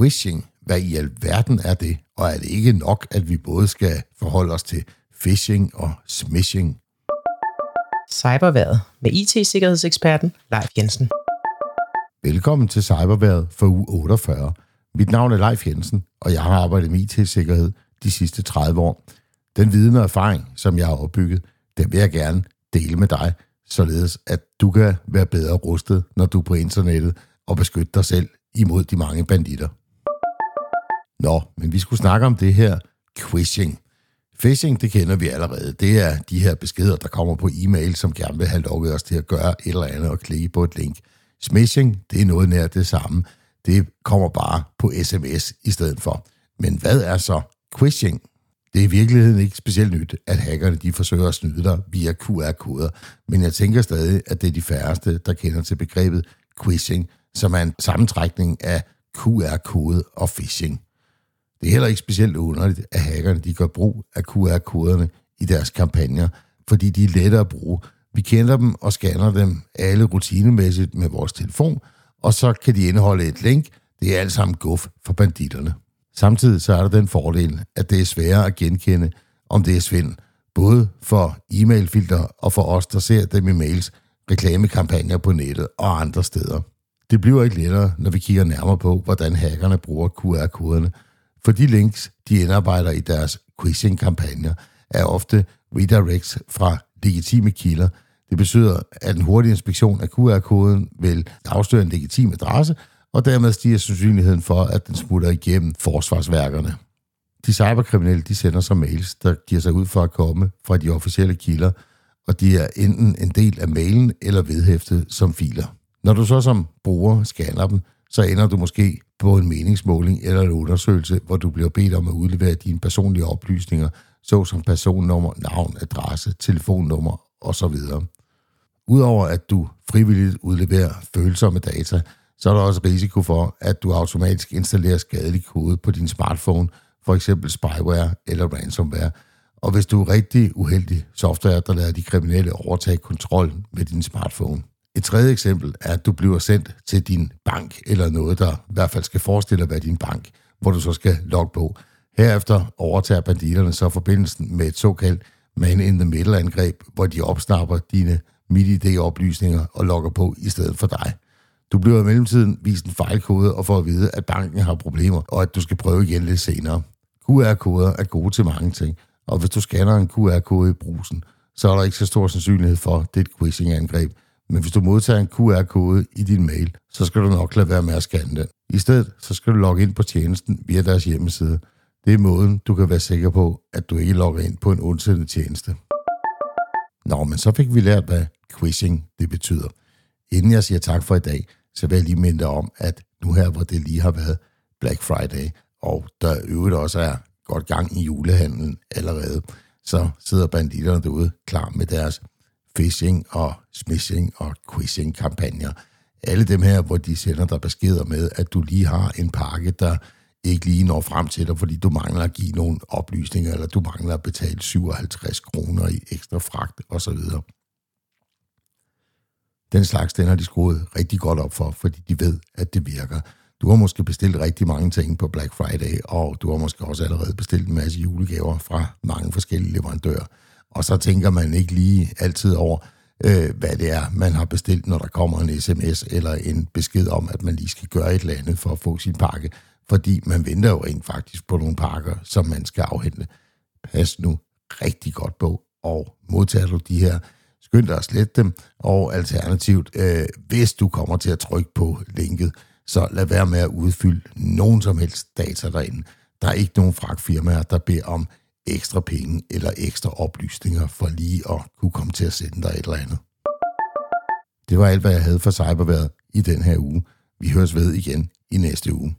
Quishing. Hvad i alverden er det? Og er det ikke nok, at vi både skal forholde os til phishing og smishing? Cyberværet med IT-sikkerhedseksperten Leif Jensen. Velkommen til Cyberværet for uge 48. Mit navn er Leif Jensen, og jeg har arbejdet med IT-sikkerhed de sidste 30 år. Den viden og erfaring, som jeg har opbygget, den vil jeg gerne dele med dig, således at du kan være bedre rustet, når du er på internettet og beskytte dig selv imod de mange banditter. Nå, men vi skulle snakke om det her quishing. Phishing, det kender vi allerede. Det er de her beskeder, der kommer på e-mail, som gerne vil have lukket os til at gøre et eller andet og klikke på et link. Smishing, det er noget nær det samme. Det kommer bare på sms i stedet for. Men hvad er så quishing? Det er i virkeligheden ikke specielt nyt, at hackerne de forsøger at snyde dig via QR-koder, men jeg tænker stadig, at det er de færreste, der kender til begrebet quishing, som er en sammentrækning af QR-kode og phishing. Det er heller ikke specielt underligt, at hackerne de gør brug af QR-koderne i deres kampagner, fordi de er lette at bruge. Vi kender dem og scanner dem alle rutinemæssigt med vores telefon, og så kan de indeholde et link. Det er alt sammen guf for banditterne. Samtidig så er der den fordel, at det er sværere at genkende, om det er svind, både for e-mailfilter og for os, der ser dem i mails, reklamekampagner på nettet og andre steder. Det bliver ikke lettere, når vi kigger nærmere på, hvordan hackerne bruger QR-koderne, for de links, de indarbejder i deres quizzing-kampagner, er ofte redirects fra legitime kilder. Det betyder, at en hurtig inspektion af QR-koden vil afsløre en legitim adresse, og dermed stiger sandsynligheden for, at den smutter igennem forsvarsværkerne. De cyberkriminelle de sender så mails, der giver sig ud for at komme fra de officielle kilder, og de er enten en del af mailen eller vedhæftet som filer. Når du så som bruger scanner dem, så ender du måske på en meningsmåling eller en undersøgelse, hvor du bliver bedt om at udlevere dine personlige oplysninger, såsom personnummer, navn, adresse, telefonnummer osv. Udover at du frivilligt udleverer følsomme data, så er der også risiko for, at du automatisk installerer skadelig kode på din smartphone, for eksempel spyware eller ransomware. Og hvis du er rigtig uheldig software, der lader de kriminelle overtage kontrollen med din smartphone. Et tredje eksempel er, at du bliver sendt til din bank, eller noget, der i hvert fald skal forestille at være din bank, hvor du så skal logge på. Herefter overtager banditterne så forbindelsen med et såkaldt man-in-the-middle-angreb, hvor de opsnapper dine MidiD-oplysninger og logger på i stedet for dig. Du bliver i mellemtiden vist en fejlkode og får at vide, at banken har problemer, og at du skal prøve igen lidt senere. QR-koder er gode til mange ting, og hvis du scanner en QR-kode i brusen, så er der ikke så stor sandsynlighed for, at det er et quizzing-angreb, men hvis du modtager en QR-kode i din mail, så skal du nok lade være med at scanne den. I stedet så skal du logge ind på tjenesten via deres hjemmeside. Det er måden, du kan være sikker på, at du ikke logger ind på en ondsindet tjeneste. Nå, men så fik vi lært, hvad quizzing det betyder. Inden jeg siger tak for i dag, så vil jeg lige minde om, at nu her, hvor det lige har været Black Friday, og der øvrigt også er godt gang i julehandlen allerede, så sidder banditterne derude klar med deres phishing og smishing og quishing kampagner. Alle dem her, hvor de sender dig beskeder med, at du lige har en pakke, der ikke lige når frem til dig, fordi du mangler at give nogle oplysninger, eller du mangler at betale 57 kroner i ekstra fragt osv. Den slags, den har de skruet rigtig godt op for, fordi de ved, at det virker. Du har måske bestilt rigtig mange ting på Black Friday, og du har måske også allerede bestilt en masse julegaver fra mange forskellige leverandører. Og så tænker man ikke lige altid over, øh, hvad det er, man har bestilt, når der kommer en sms eller en besked om, at man lige skal gøre et eller andet for at få sin pakke. Fordi man venter jo rent faktisk på nogle pakker, som man skal afhente. Pas nu rigtig godt på, og modtager du de her, skynd dig at slette dem, og alternativt, øh, hvis du kommer til at trykke på linket, så lad være med at udfylde nogen som helst data derinde. Der er ikke nogen fragtfirmaer, der beder om ekstra penge eller ekstra oplysninger for lige at kunne komme til at sende dig et eller andet. Det var alt, hvad jeg havde for cyberværet i den her uge. Vi høres ved igen i næste uge.